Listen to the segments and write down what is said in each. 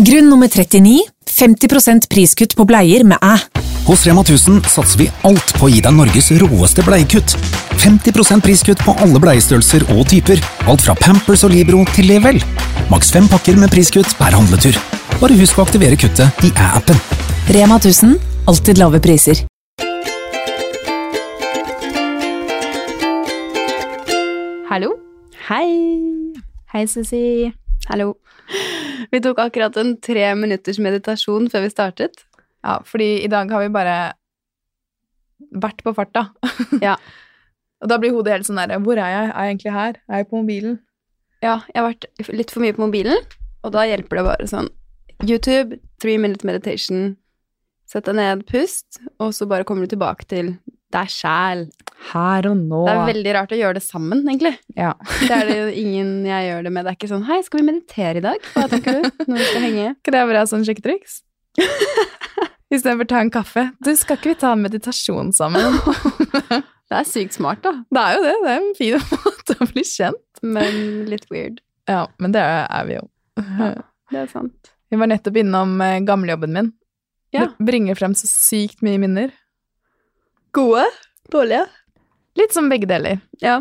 Grunn nummer 39 50% priskutt på bleier med æ. Hos Rema 1000 satser vi alt på å gi deg Norges råeste bleiekutt. 50% priskutt på alle bleiestørrelser og typer. Alt fra Pampers og Libro til Level. Maks fem pakker med priskutt per handletur. Bare husk å aktivere kuttet i æ-appen. Rema 1000 alltid lave priser. Hallo. Hei! Hei, Susi. Hallo. Vi tok akkurat en tre minutters meditasjon før vi startet. Ja, fordi i dag har vi bare vært på farta. Ja. Og da blir hodet helt sånn der Hvor er jeg? Er jeg egentlig her? Er jeg på mobilen? Ja, jeg har vært litt for mye på mobilen, og da hjelper det bare sånn YouTube, three minute meditation, sett deg ned, pust, og så bare kommer du tilbake til deg sjæl. Her og nå. Det er veldig rart å gjøre det sammen, egentlig. Ja. Det er det ingen jeg gjør det med. Det er ikke sånn Hei, skal vi meditere i dag? Hva tenker du? Når vi skal henge? Ikke det bra sånn sjekketriks? Istedenfor ta en kaffe. Du, skal ikke vi ta en meditasjon sammen? Det er sykt smart, da. det er jo det. Det er en fin måte å bli kjent. Men litt weird. Ja, men det er vi jo. Det er sant. Vi var nettopp innom eh, gamlejobben min. Ja. Det bringer frem så sykt mye minner. Gode? Dårlige? Litt som begge deler. Ja.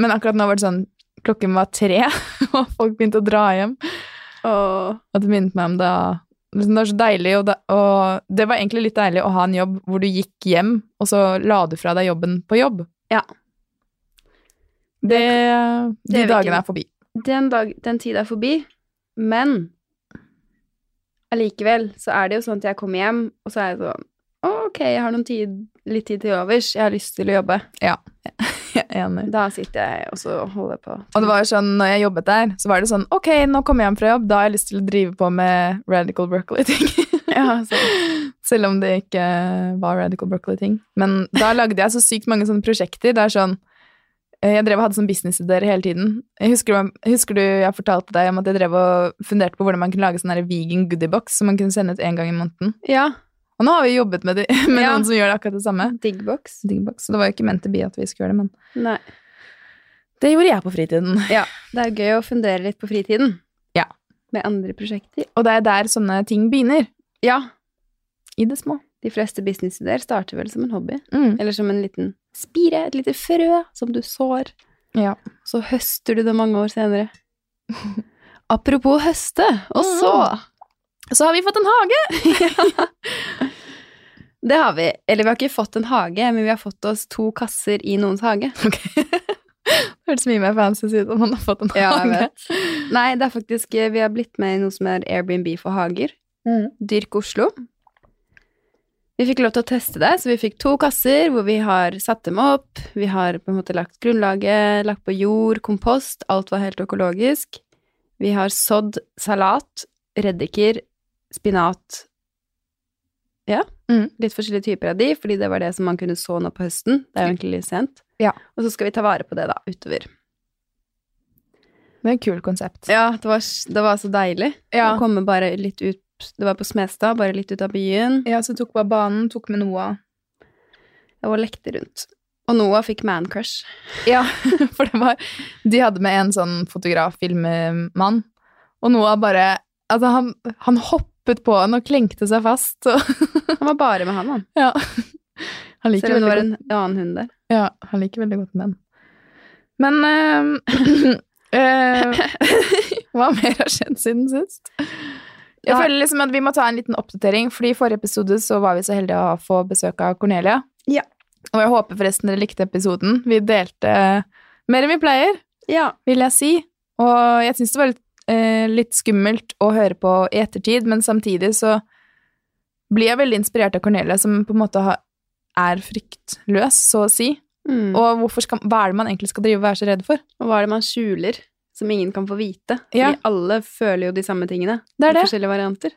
Men akkurat nå var det sånn Klokken var tre, og folk begynte å dra hjem. Og det minnet meg om da Det var så deilig, og, da, og det var egentlig litt deilig å ha en jobb hvor du gikk hjem, og så la du fra deg jobben på jobb. Ja. Det, det de er dagene er forbi. den, dag, den tid er forbi, men allikevel så er det jo sånn at jeg kommer hjem, og så er jeg sånn «Å, Ok, jeg har tid, litt tid til overs, jeg har lyst til å jobbe. Ja, jeg er enig. Da sitter jeg og så holder på. Og det var jo sånn, når jeg jobbet der, så var det sånn Ok, nå kommer jeg hjem fra jobb, da har jeg lyst til å drive på med radical broccoli-ting. Ja, så. Selv om det ikke var radical broccoli-ting. Men da lagde jeg så sykt mange sånne prosjekter. Det er sånn eh, Jeg drev og hadde sånn businessidéer hele tiden. Jeg husker, husker du jeg fortalte deg om at jeg drev og funderte på hvordan man kunne lage sånn vegan goodiebox som man kunne sende ut én gang i måneden? Ja, Og nå har vi jobbet med, de, med Ja. noen som gjør det akkurat det samme. Digbox. Digbox. Så det var jo ikke ment til be at vi skulle gjøre det, men Nei. det gjorde jeg på fritiden. Ja, det er gøy å fundere litt på fritiden. Ja. Med andre prosjekter. Og det er der sånne ting begynner. Ja, I det små. de fleste businessidéer starter vel som en hobby. Mm. Eller som en liten spire, et lite frø som du sår. Ja. Så høster du det mange år senere. Apropos høste, og så Så har vi fått en hage! Det har vi. Eller vi har ikke fått en hage, men vi har fått oss to kasser i noens hage. Okay. hørtes mye mer fancy ut om man har fått en Ja, hage. Nei, det er faktisk eh, Vi har blitt med i noe som er Airbnb for hager. Mm. Dyrk Oslo. Vi fikk lov til å teste det, så vi fikk to kasser hvor vi har satt dem opp. Vi har på en måte lagt grunnlaget, lagt på jord, kompost. Alt var helt økologisk. Vi har sådd salat, reddiker, spinat Ja, Mm. litt forskjellige typer av de, fordi det var det som man kunne så nå på høsten. Det er jo egentlig litt sent. Ja. Og så skal vi ta vare på det, da, utover. Det er et kult konsept. Ja, det var, det var så deilig Ja. å komme bare litt ut Det var på Smestad, bare litt ut av byen. Ja, så tok bare banen, tok med Noah. og lekte rundt. Og Noah fikk man-crush. Ja, for det var De hadde med en sånn fotograf-filmmann, og Noah bare Altså, han, han hoppet på han og klengte seg fast, Han var bare med han, han. ja. Han liker Selv om det var en annen hund der. Ja, han liker veldig godt menn. Men øh, øh, Hva mer har skjedd siden sist? Jeg føler liksom at vi må ta en liten oppdatering, fordi i forrige episode så var vi så heldige å få besøk av Cornelia. Ja. Og jeg håper forresten dere likte episoden. Vi delte mer enn vi pleier, Ja. vil jeg si. Og jeg syns det var litt, eh, litt skummelt å høre på i ettertid, men samtidig så blir jeg veldig inspirert av Cornelia, som på en måte har, er fryktløs, så å si. Mm. Og skal, hva er det man egentlig skal drive og være så redd for? Og hva er det man skjuler, som ingen kan få vite? Ja. Fordi alle føler jo de samme tingene. Det er I forskjellige varianter.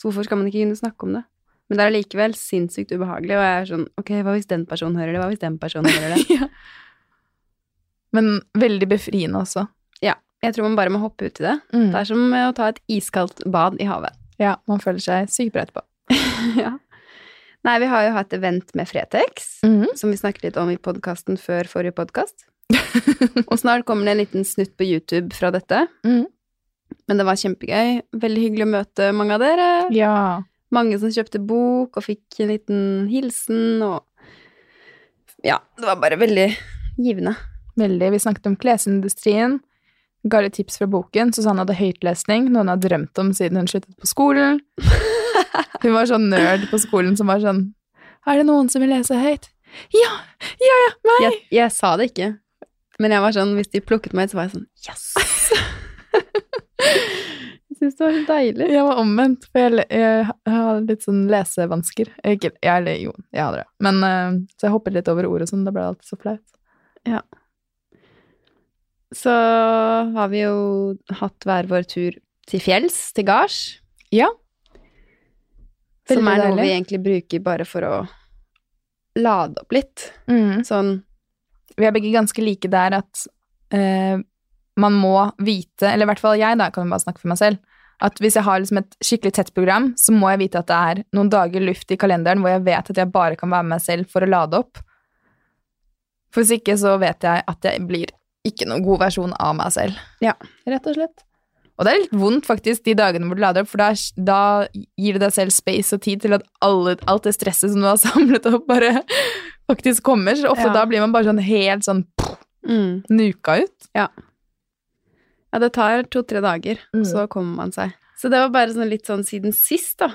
Så hvorfor skal man ikke kunne snakke om det? Men det er allikevel sinnssykt ubehagelig, og jeg er sånn Ok, hva hvis den personen hører det? Hva hvis den personen hører det? ja. Men veldig befriende også. Ja. Jeg tror man bare må hoppe ut i det. Mm. Det er som å ta et iskaldt bad i havet. Ja, man føler seg sykt bra etterpå. ja. Nei, vi har jo hatt event med Fretex, Mm. som vi snakket litt om i podkasten før forrige podkast. og snart kommer det en liten snutt på YouTube fra dette. Mm. Men det var kjempegøy. Veldig hyggelig å møte mange av dere. Ja. Mange som kjøpte bok og fikk en liten hilsen og Ja, det var bare veldig givende. Veldig. Vi snakket om klesindustrien. Ga litt tips fra boken. Susanne hadde høytlesning, noe hun har drømt om siden hun sluttet på skolen. Hun var sånn nerd på skolen som var sånn Er det noen som vil lese høyt? Ja! Ja, ja! Meg! Jeg, jeg sa det ikke, men jeg var sånn, hvis de plukket meg ut, så var jeg sånn Yes! jeg syns det var så deilig. Jeg var omvendt, for jeg, jeg, jeg hadde litt sånn lesevansker. Ikke, jeg, jo, jeg hadde det. Men, eh, så jeg hoppet litt over ordet sånn, da ble det alltid så flaut. Så har vi jo hatt hver vår tur til fjells, til gards. Ja. Som er noe deilig. vi egentlig bruker bare for å lade opp litt. Mm. Sånn Vi er begge ganske like der at eh, man må vite, eller i hvert fall jeg da, kan jo bare snakke for meg selv, at hvis jeg har liksom et skikkelig tett program, så må jeg vite at det er noen dager luft i kalenderen hvor jeg vet at jeg bare kan være med meg selv for å lade opp. For hvis ikke så vet jeg at jeg blir ikke noen god versjon av meg selv. Ja. Rett og slett. Og det er litt vondt faktisk de dagene hvor du lader opp, for da, da gir du deg selv space og tid til at alle, alt det stresset som du har samlet opp, bare faktisk kommer. Så ofte Ja. da blir man bare sånn helt sånn mm. nuka ut. Ja, det tar to-tre dager, Mm. så kommer man seg. Så det var bare sånn litt sånn siden sist, da.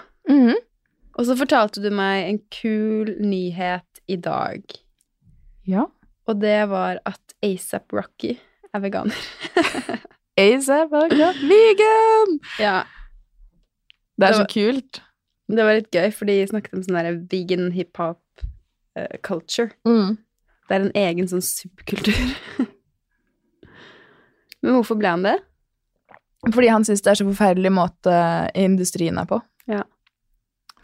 Og så fortalte du meg en kul nyhet i dag. Ja. Og det var at ASAP Rocky er veganer. ASAP vegan! Ja, Det er Det så kult. det var litt gøy, for de snakket om sånn der vegan hiphop uh, culture. Det er en egen sånn subkultur. Men hvorfor ble han det? Fordi han syns det er så forferdelig måte industrien er på. Ja.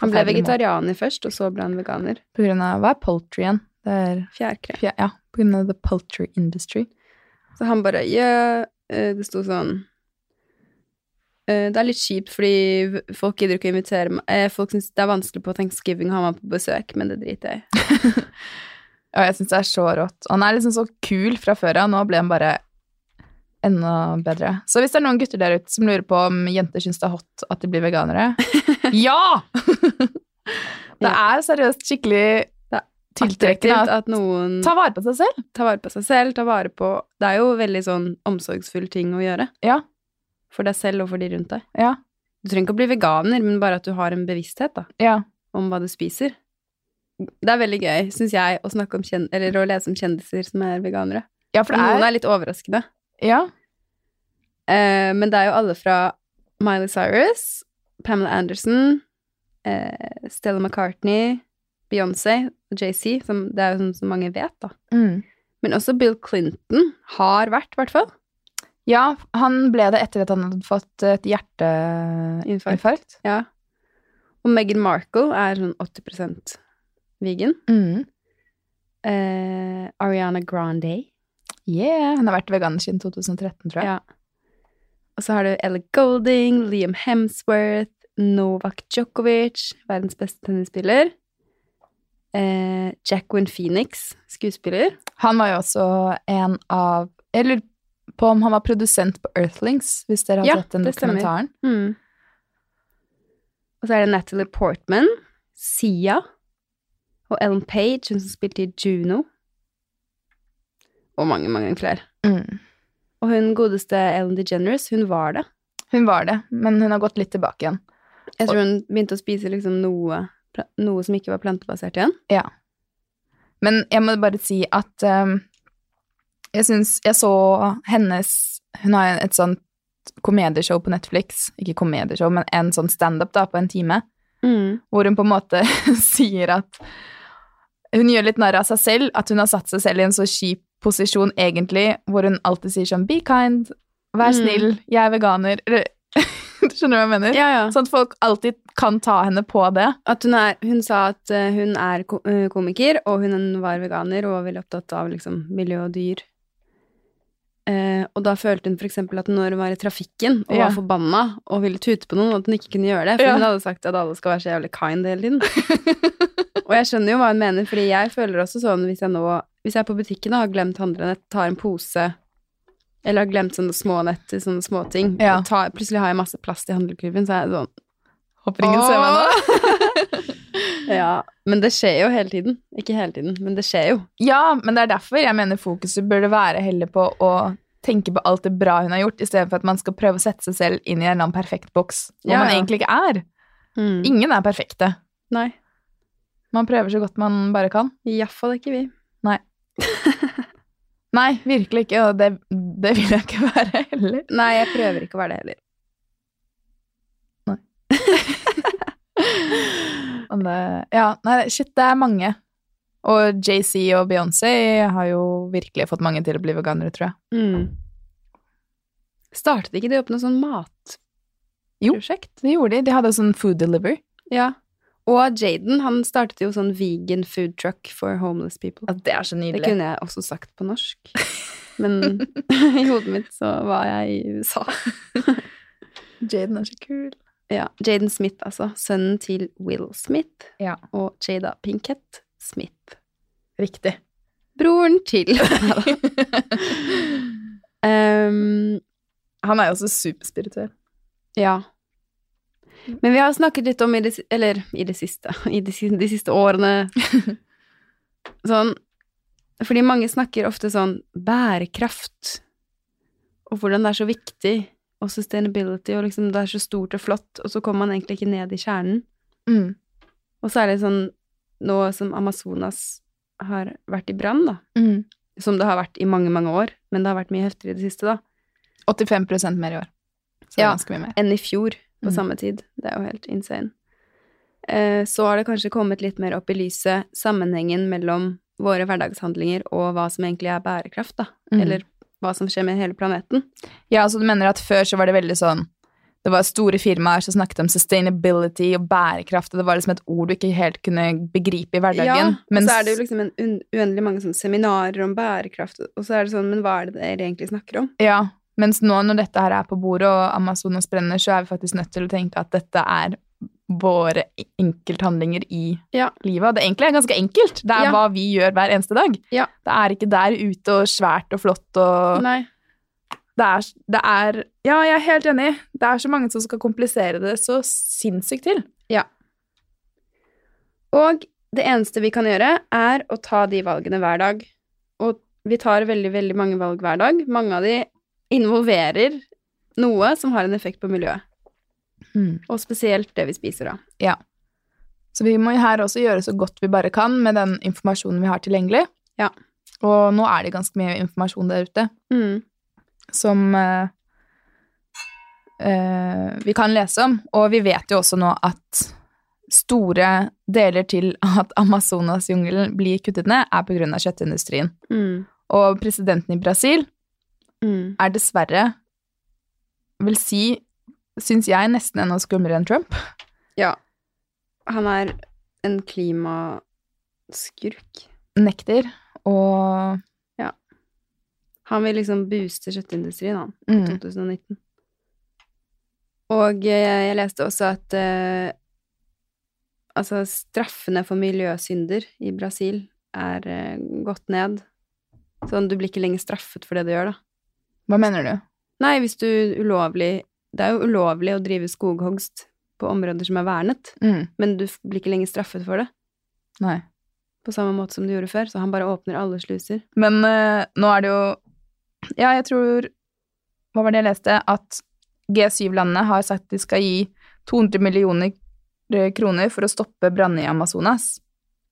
Han ble måte. vegetarianer først, og så ble han veganer. På grunn av Hva er poultry igjen? Det er Fjærkre. Fjær, Ja, på grunn av the poultry industry. Så han bare Ja, eh, det sto sånn eh, Det er litt kjipt fordi folk gidder ikke å invitere meg eh, Folk syns det er vanskelig på thanksgiving å ha meg på besøk, men det driter jeg i. Og jeg syns det er så rått. Han er liksom så kul fra før av. Nå ble han bare enda bedre. Så hvis det er noen gutter der ute som lurer på om jenter syns det er hot at de blir veganere Ja! det er seriøst skikkelig tiltrekkende at at noen Ta vare på seg selv. tar vare på seg selv, ta vare på Det er jo veldig sånn omsorgsfull ting å gjøre. Ja. For deg selv og for de rundt deg. Ja. Du trenger ikke å bli veganer, men bare at du har en bevissthet da, Ja. om hva du spiser. Det er veldig gøy, syns jeg, å eller å lese om kjendiser som er veganere. ja, for For noen er er litt overraskende. Ja. Eh, men det er jo alle fra Miley Cyrus, Pamela Anderson, eh, Stella McCartney, Beyoncé JC, som det er jo sånn som mange vet, da. Mm. Men også Bill Clinton har vært, i hvert fall. Ja, han ble det etter at han hadde fått et hjerteinfarkt. Infarkt. Ja. Og Meghan Markle er sånn 80% vegan. Mm. Eh, Ariana Grande. Yeah, han har vært veganer siden 2013, tror jeg. Ja. Og så har du Ella Golding, Liam Hemsworth, Novak Djokovic, verdens beste tennisspiller. Eh, Jacqueline Phoenix, skuespiller. Han var jo også en av Jeg lurer på om han var produsent på Earthlings, hvis dere har Ja, sett den dokumentaren. Mm. Og så er det Natalie Portman, Sia og Ellen Page, hun som spilte i Juno. Og mange, mange flere. Mm. Og hun godeste Ellen DeGeneres, hun var det. Hun var det, men hun har gått litt tilbake igjen. Jeg tror hun begynte å spise liksom noe, noe som ikke var plantebasert igjen. Ja. Men jeg må bare si at um, jeg syns jeg så hennes Hun har et sånt komedieshow på Netflix. Ikke komedieshow, men en sånn standup på en time. Hvor hun på en måte sier at Hun gjør litt narr av seg selv, at hun har satt seg selv i en så kjip posisjon egentlig, hvor hun alltid sier sånn Be kind, vær Mm. snill, jeg er veganer. Eller, du skjønner hva jeg mener? Ja, ja. Sånn at folk alltid kan ta henne på det. At hun er Hun sa at eh, hun er eh, komiker, og hun var veganer og var veldig opptatt av liksom miljø og dyr. Eh, og da følte hun eksempel at når hun var i trafikken og Ja. var forbanna og ville tute på noen, at hun ikke kunne gjøre det, for hun hadde sagt at alle skal være så jævlig kind hele tiden. og jeg skjønner jo hva hun mener, fordi jeg føler også sånn hvis jeg nå Hvis jeg er på butikken og har glemt handlenett, tar en pose Eller har glemt sånne smånett til sånne småting. Ja. Plutselig har jeg masse plast i handlekurven, så er jeg sånn Håper ingen ser meg nå. Ja. Men det skjer jo hele tiden. Ikke hele tiden, men det skjer jo. Ja, men det er derfor jeg mener fokuset burde være heller på å tenke på alt det bra hun har gjort, istedenfor at man skal prøve å sette seg selv inn i en eller annen perfekt boks, hvor Ja, man egentlig ikke er. Ingen er perfekte. Nei. Man prøver så godt man bare kan. Iallfall ikke vi. Nei, virkelig ikke, og det, det vil jeg ikke være heller. Nei, jeg prøver ikke å være det heller. Men det, ja, nei, shit, det er mange. Og JC og Beyoncé har jo virkelig fått mange til å bli veganere, tror jeg. Mm. Startet ikke de opp noe sånn matprosjekt? Det gjorde de. De hadde sånn food delivery. Ja. Og Jaden, han startet jo sånn vegan food truck for homeless people. Ja, det er så nydelig. Det kunne jeg også sagt på norsk. Men i hodet mitt så var jeg i USA. Jaden er så kul. Ja, Jaden Smith, altså. Sønnen til Will Smith Ja. og Jada Pinkett Smith. Riktig. Broren til um, Han er jo også superspirituell. Ja. Men vi har snakket litt om i det, eller i det siste, i de, de siste årene Sånn Fordi mange snakker ofte sånn bærekraft, og hvordan det er så viktig, og sustainability, og liksom det er så stort og flott, og så kommer man egentlig ikke ned i kjernen. Mm. Og så er det sånn nå som Amazonas har vært i brann, da, Mm. som det har vært i mange, mange år, men det har vært mye heftigere i det siste, da, 85% mer i år. Så Ja. ganske mye mer. enn i fjor på Mm. samme tid. Det er jo helt insane. Eh, så har det kanskje kommet litt mer opp i lyset sammenhengen mellom våre hverdagshandlinger og hva som egentlig er bærekraft, da. Mm. Eller hva som skjer med hele planeten. Ja, altså du mener at før så var det veldig sånn Det var store firmaer som snakket om sustainability og bærekraft, og det var liksom et ord du ikke helt kunne begripe i hverdagen. og så er det jo liksom en uendelig mange sånne seminarer om bærekraft, og så er det sånn, men hva er det dere egentlig snakker om? Ja, mens nå når dette her er på bordet og Amazonas brenner, så er vi faktisk nødt til å tenke at dette er våre enkelthandlinger i Ja. livet. Og det egentlig er ganske enkelt. Det er Ja. hva vi gjør hver eneste dag. Ja. Det er ikke der ute og svært og flott og Nei. det er, det er Ja, jeg er helt enig. Det er så mange som skal komplisere det så sinnssykt til. Og det eneste vi kan gjøre, er å ta de valgene hver dag. Og vi tar veldig, veldig mange valg hver dag. Mange av de involverer noe som har en effekt på miljøet. Og spesielt det vi spiser, da. Ja. Så vi må her også gjøre så godt vi bare kan med den informasjonen vi har tilgjengelig. Ja. Og nå er det ganske mye informasjon der ute Mm. som eh, eh, vi kan lese om. Og vi vet jo også nå at store deler til at Amazonas-jungelen blir kuttet ned, er av kjøttindustrien. Mm. Og presidenten i Brasil Mm. er dessverre, vil si, syns jeg, nesten enda skumlere enn Trump. Ja. Han er en klimaskurk. Nekter og Han vil liksom booste kjøttindustrien, han, i mm, 2019. Og eh, jeg leste også at eh, altså straffene for miljøsynder i Brasil er eh, gått ned. Sånn, du blir ikke lenger straffet for det du gjør, da. Hva mener du? Nei, hvis du ulovlig Det er jo ulovlig å drive skoghogst på områder som er vernet, Mm, men du blir ikke lenger straffet for det, nei. på samme måte som du gjorde før, så han bare åpner alle sluser. Men uh, nå er det jo Ja, jeg tror Hva var det jeg leste? At G7-landene har sagt de skal gi 200 millioner kroner for å stoppe brannene i Amazonas.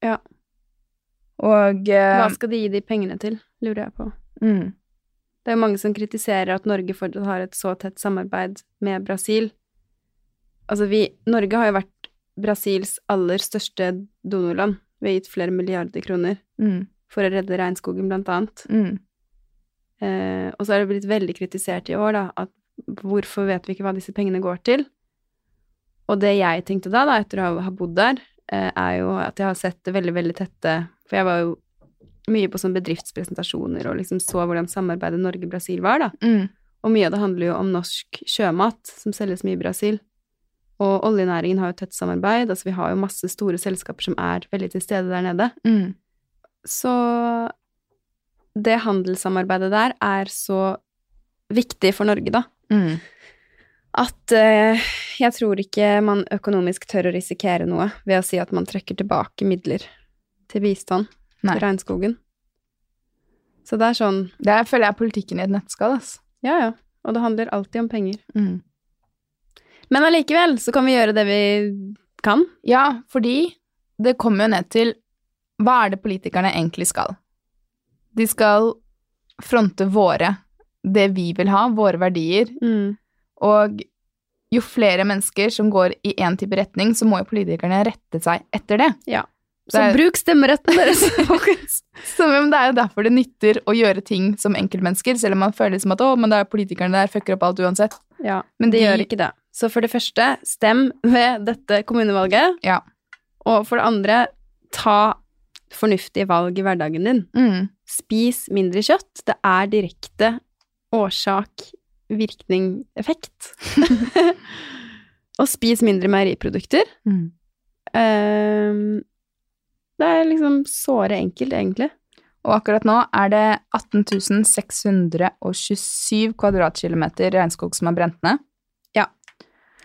Ja. Og uh, Hva skal de gi de pengene til, lurer jeg på. mm, Det er jo mange som kritiserer at Norge fortsatt har et så tett samarbeid med Brasil. Altså, vi Norge har jo vært Brasils aller største donorland. Vi har gitt flere milliarder kroner mm, for å redde regnskogen, blant annet. mm, Eh, og så er det blitt veldig kritisert i år, da, at hvorfor vet vi ikke hva disse pengene går til? Og det jeg tenkte da, da etter å ha, bodd der, eh, er jo at jeg har sett det veldig, veldig tette For jeg var jo mye på sånn bedriftspresentasjoner og liksom så hvordan samarbeidet Norge-Brasil var, da. mm, Og mye av det handler jo om norsk sjømat, som selges mye i Brasil. Og oljenæringen har jo tett samarbeid, altså vi har jo masse store selskaper som er veldig til stede der nede. mm, Så det handelssamarbeidet der er så viktig for Norge, da. Mm. At eh, jeg tror ikke man økonomisk tør å risikere noe ved å si at man trekker tilbake midler til bistand Nei. regnskogen. Så det er sånn Det er, føler jeg er politikken i et nøtteskall, ass. Ja, ja. Og det handler alltid om penger. Mm. Men allikevel så kan vi gjøre det vi kan. Ja, fordi det kommer jo ned til hva er det politikerne egentlig skal? De skal fronte våre, det vi vil ha, våre verdier, og jo flere mennesker som går i én type retning, så må jo politikerne rette seg etter det. Ja. Det Så er- bruk stemmeretten deres, folkens. Det er jo derfor det nytter å gjøre ting som enkeltmennesker, selv om man føler som at å, men det er politikerne der, fucker opp alt uansett. Ja, Men det de- gjør ikke det. Så for det første, stem ved dette kommunevalget. Ja. Og for det andre, ta fornuftige valg i hverdagen din. Mm. Spis mindre kjøtt. Det er direkte årsak, virkning, effekt. og spis mindre meieriprodukter. Mm. Ehm, det er liksom såre enkelt, egentlig. Og akkurat nå er det 18 627 kvadratkilometer regnskog som er brent ned. Ja.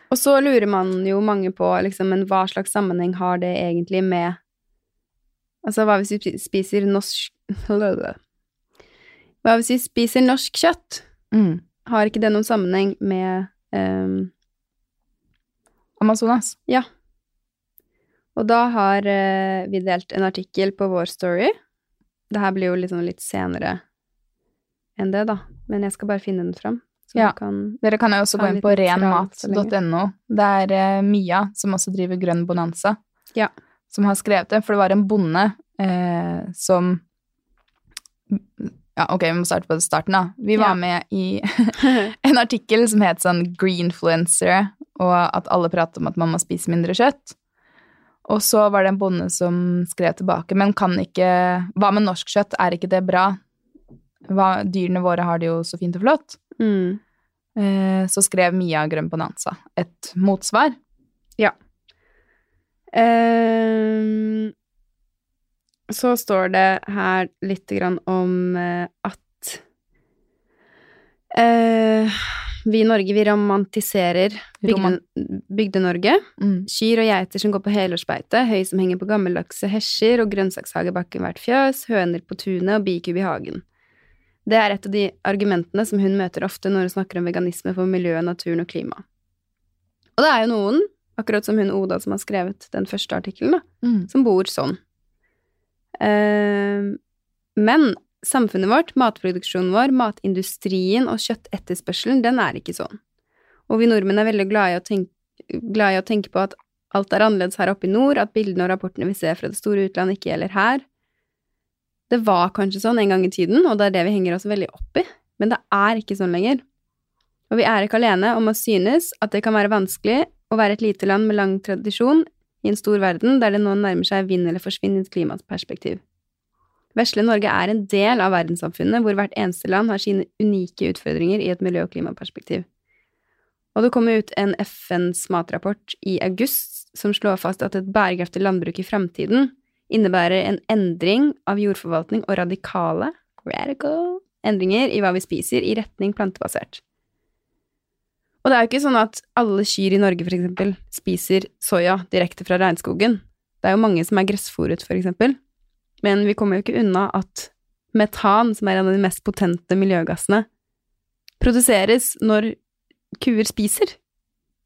Og så lurer man jo mange på liksom, men hva slags sammenheng har det egentlig med Altså, hva hvis vi spiser norsk Hva hvis vi spiser norsk kjøtt? Mm. Har ikke det noen sammenheng med um... Amazonas. Og da har eh, vi delt en artikkel på vår story. Det her blir jo sånn litt senere enn det, da. Men jeg skal bare finne den fram. Så Ja. kan Dere kan jo også gå inn på renmat.no. Det er eh, Mia som også driver Grønn Bonanza, Ja. som har skrevet det. For det var en bonde eh, som Ja, ok, vi må starte på starten, da. Vi var Ja. med i en artikkel som het sånn Greenfluencer, og at alle prater om at man må spise mindre kjøtt. Og så var det en bonde som skrev tilbake, men kan ikke Hva med norsk kjøtt, er ikke det bra? Hva, dyrene våre har det jo så fint og flott. mm. Eh, så skrev Mia Grønn Bonanza et motsvar. Ehm, så står det her litt grann om eh, at eh, vi i Norge, vi romantiserer bygde- Bygde-Norge. Mm. Kyr og geiter som går på helårsbeite, høy som henger på gammeldagse hesjer og grønnsakshage bak hvert fjøs, høner på tunet og bikub i hagen. Det er et av de argumentene som hun møter ofte når hun snakker om veganisme for miljøet, naturen og klima. Og det er jo noen, akkurat som hun Oda som har skrevet den første artikkelen, Mm. som bor sånn. Uh, men samfunnet vårt, matproduksjonen vår, matindustrien og kjøttetterspørselen, den er ikke sånn. Og vi nordmenn er veldig glad i tenke, glad i å tenke på at alt er annerledes her oppe i nord, at bildene og rapportene vi ser fra det store utlandet, ikke gjelder her. Det var kanskje sånn en gang i tiden, og det er det vi henger oss veldig opp i, men det er ikke sånn lenger. Og vi er ikke alene om å synes at det kan være vanskelig å være et lite land med lang tradisjon i en stor verden der det nå nærmer seg vinn eller forsvinn i et klimaperspektiv. Vesle Norge er en del av verdenssamfunnet hvor hvert eneste land har sine unike utfordringer i et miljø- og klimaperspektiv. Og det kom ut en FNs matrapport i august som slår fast at et bærekraftig landbruk i fremtiden innebærer en endring av jordforvaltning og radikale radical endringer i hva vi spiser i retning plantebasert. Og det er jo ikke sånn at alle kyr i Norge for eksempel spiser soya direkte fra regnskogen. Det er jo mange som er gressfòret, for eksempel. Men vi kommer jo ikke unna at metan, som er en av de mest potente miljøgassene, produseres når kuer spiser.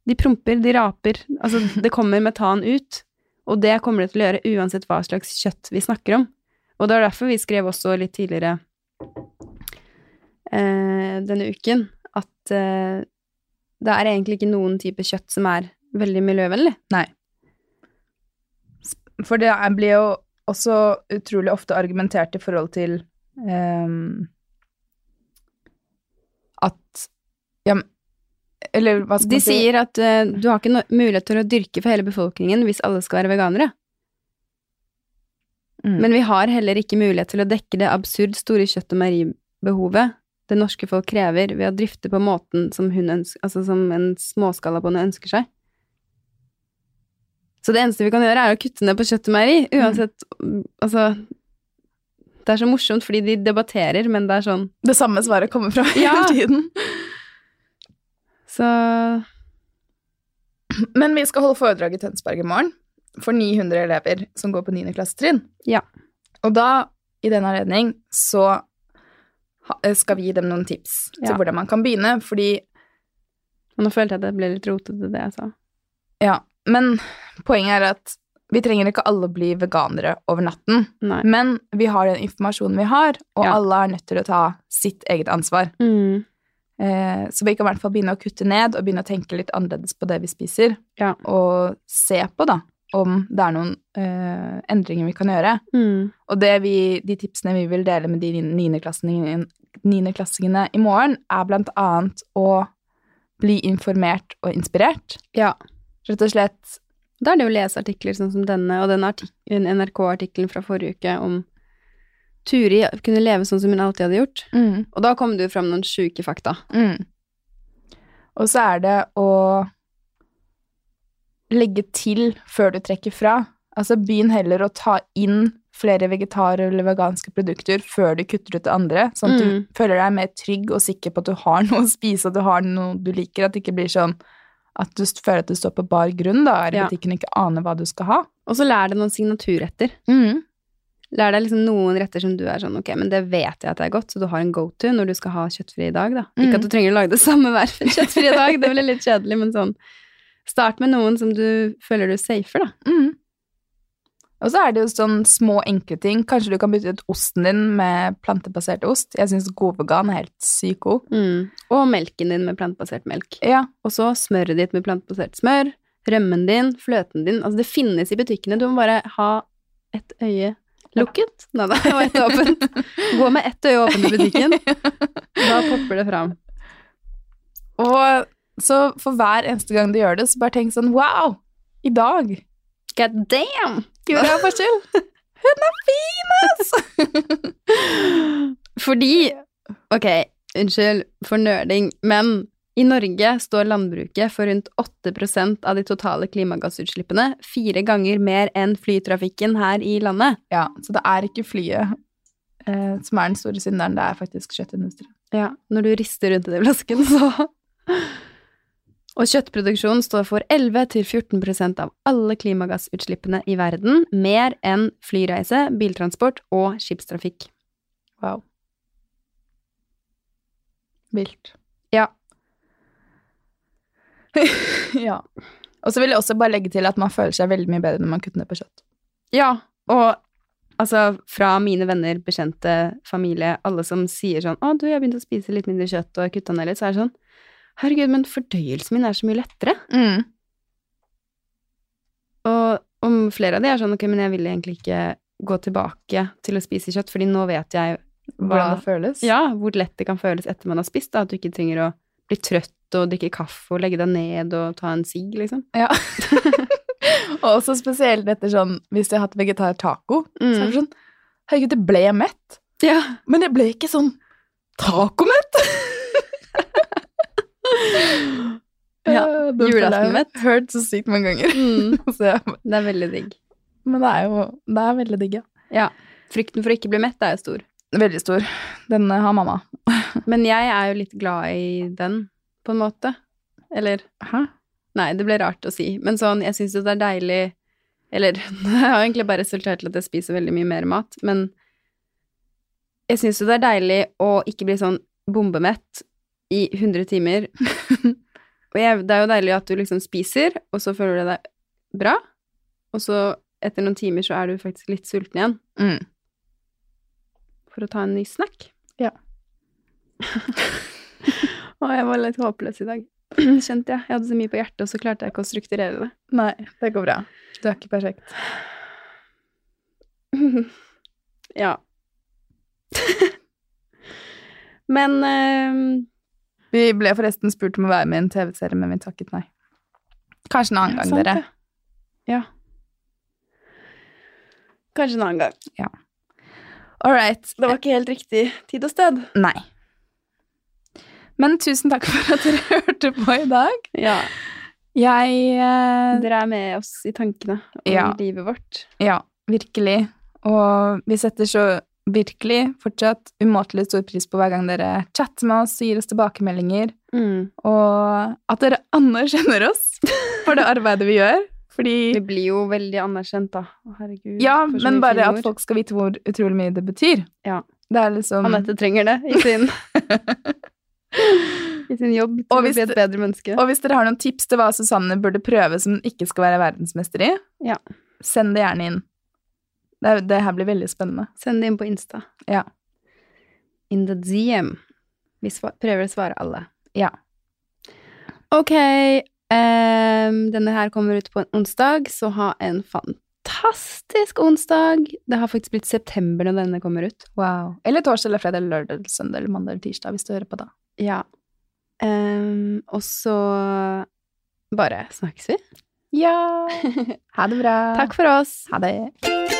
De promper, de raper. Altså, det kommer metan ut. Og det kommer det til å gjøre uansett hva slags kjøtt vi snakker om. Og det er derfor vi skrev også litt tidligere eh, denne uken at eh, det er egentlig ikke noen type kjøtt som er veldig miljøvennlig. Nei. For det blir jo også utrolig ofte argumentert i forhold til um, at Ja, Eller hva skal De man si? sier at uh, du har ikke no mulighet til å dyrke for hele befolkningen hvis alle skal være veganere. Mm. Men vi har heller ikke mulighet til å dekke det absurd store kjøtt- og meieribehovet det norske folk krever ved å drifte på måten som, hun ønsker, altså som en småskalabonde ønsker seg. Så det eneste vi kan gjøre, er å kutte ned på kjøtt og meieri. Uansett mm, Altså Det er så morsomt fordi de debatterer, men det er sånn Det samme svaret kommer fra Ja. hele tiden. Så Men vi skal holde foredrag i Tønsberg i morgen for 900 elever som går på 9. klassetrinn. Ja. Og da, i den anledning, så eh, skal vi gi dem noen tips til hvordan man kan begynne, fordi nå følte jeg at det ble litt rotete, det jeg sa. Ja, men poenget er at vi trenger ikke alle bli veganere over natten. Nei. Men vi har den informasjonen vi har, og Ja. alle er nødt til å ta sitt eget ansvar. Mm. Eh, så vi kan i hvert fall begynne å kutte ned og begynne å tenke litt annerledes på det vi spiser. Ja. Og se på, da, om det er noen eh, endringer vi kan gjøre. Mm. Og det vi, de tipsene vi vil dele med de niendeklassingene i morgen, er blant annet å bli informert og inspirert. Ja. Rett og slett Da er det å lese artikler sånn som denne, og den NRK-artikkelen fra forrige uke om Turi kunne leve sånn som hun alltid hadde gjort. mm, Og da kom det jo fram noen sjuke fakta. mm. Og så er det å legge til før du trekker fra. Altså begynn heller å ta inn flere vegetar- eller veganske produkter før du kutter ut det andre, sånn at Mm. du føler deg mer trygg og sikker på at du har noe å spise, og du har noe du liker, at det ikke blir sånn at du føler at du står på bar grunn, da, i Ja. butikken og ikke aner hva du skal ha. Og så lær deg noen signaturretter. Mm. Lær deg liksom noen retter som du er sånn, ok, men det vet jeg at det er godt, så du har en go-to når du skal ha kjøttfri i dag, da. Mm. Ikke at du trenger å lage det samme hver kjøttfri i dag, det blir litt kjedelig, men sånn, start med noen som du føler du safer, da. Mm. Og så er det jo sånn små, enkle ting. Kanskje du kan bytte ut osten din med plantebasert ost. Jeg syns god vegan er helt sykt god. Mm. Og melken din med plantebasert melk. Ja. Og så smøret ditt med plantebasert smør, rømmen din, fløten din. Altså, det finnes i butikkene. Du må bare ha et øye lukket. Nei da, og ett åpent. Gå med ett øye åpent i butikken. Da popper det fram. Og så for hver eneste gang du gjør det, så bare tenk sånn Wow! I dag God damn! gjorde jeg forskjell! Hun er fin, ass! Fordi Ok, unnskyld for nerding, men i Norge står landbruket for rundt 8% av de totale klimagassutslippene, fire ganger mer enn flytrafikken her i landet. Ja, så det er ikke flyet eh, som er den store synderen, det er faktisk kjøttindustrien. Ja, når du rister rundt i den flasken, så Og kjøttproduksjon står for 11-14% av alle klimagassutslippene i verden, mer enn flyreise, biltransport og skipstrafikk. Wow. Vilt. Ja. ja. Og så vil jeg også bare legge til at man føler seg veldig mye bedre når man kutter ned på kjøtt. Ja, og altså fra mine venner, bekjente, familie, alle som sier sånn 'Å, du, jeg har begynt å spise litt mindre kjøtt og kutta ned litt', så er det sånn 'Herregud, men fordøyelsen min er så mye lettere'. Mm. Og om flere av de er sånn 'Ok, men jeg vil egentlig ikke gå tilbake til å spise kjøtt', fordi nå vet jeg Hvordan det føles. Ja, hvor lett det kan føles etter man har spist, da. At du ikke trenger å bli trøtt og drikke kaffe og legge deg ned og ta en sigg, liksom. Ja. og også spesielt etter sånn Hvis jeg har hatt vegetar-taco, så er det sånn Herregud, det ble jeg mett. Ja. Men jeg ble ikke sånn tacomett. Ja, julaften jeg julaftenmett. har Hørt så sykt mange ganger. Mm. så jeg, Det er veldig digg. men det er jo det er veldig digg, ja. Ja. Frykten for å ikke bli mett er jo stor. Veldig stor. Den eh, har mamma. Men jeg er jo litt glad i den, på en måte. Eller Hæ? Nei, det ble rart å si, men sånn, jeg syns jo det er deilig Eller det har egentlig bare resultert til at jeg spiser veldig mye mer mat, men jeg syns jo det er deilig å ikke bli sånn bombemett i 100 timer. og jeg, det er jo deilig at du liksom spiser, og så føler du deg bra, og så etter noen timer så er du faktisk litt sulten igjen Mm. for å ta en ny snack. Ja. Å, jeg var litt håpløs i dag. Kjente jeg. Jeg hadde så mye på hjertet, og så klarte jeg ikke å strukturere det. Nei, det går bra. Du er ikke perfekt. ja. Men eh, Vi ble forresten spurt om å være med i en TV-serie, men vi takket nei. Kanskje en annen gang, sant dere. det. Ja. Kanskje en annen gang. Ja. All right. Det var ikke helt riktig tid og sted. Nei. Men tusen takk for at dere hørte på i dag. Ja. Jeg eh, Dere er med oss i tankene om Ja. livet vårt. Ja, virkelig. Og vi setter så virkelig fortsatt umåtelig stor pris på hver gang dere chatter med oss, gir oss tilbakemeldinger, Mm. og at dere anerkjenner oss for det arbeidet vi gjør. Fordi Vi blir jo veldig anerkjent, da. Å, herregud. Ja, men bare at folk skal vite hvor utrolig mye det betyr. Ja. Det er liksom Anette trenger det i sin, i sin jobb til Og å bli et bedre menneske. Og hvis dere har noen tips til hva Susanne burde prøve som hun ikke skal være verdensmester i, Ja. send det gjerne inn. Det, det her blir veldig spennende. Send det inn på Insta. Ja. In the DM. Vi svar, prøver å svare alle. Ja. Ok, Um, denne her kommer ut på en onsdag, så ha en fantastisk onsdag. Det har faktisk blitt september når denne kommer ut. Wow. Eller torsdag eller fredag eller lørdag eller søndag eller mandag eller tirsdag, hvis du hører på da. Ja. Um, og så bare snakkes vi. Ja. Ha det bra. Takk for oss. Ha det.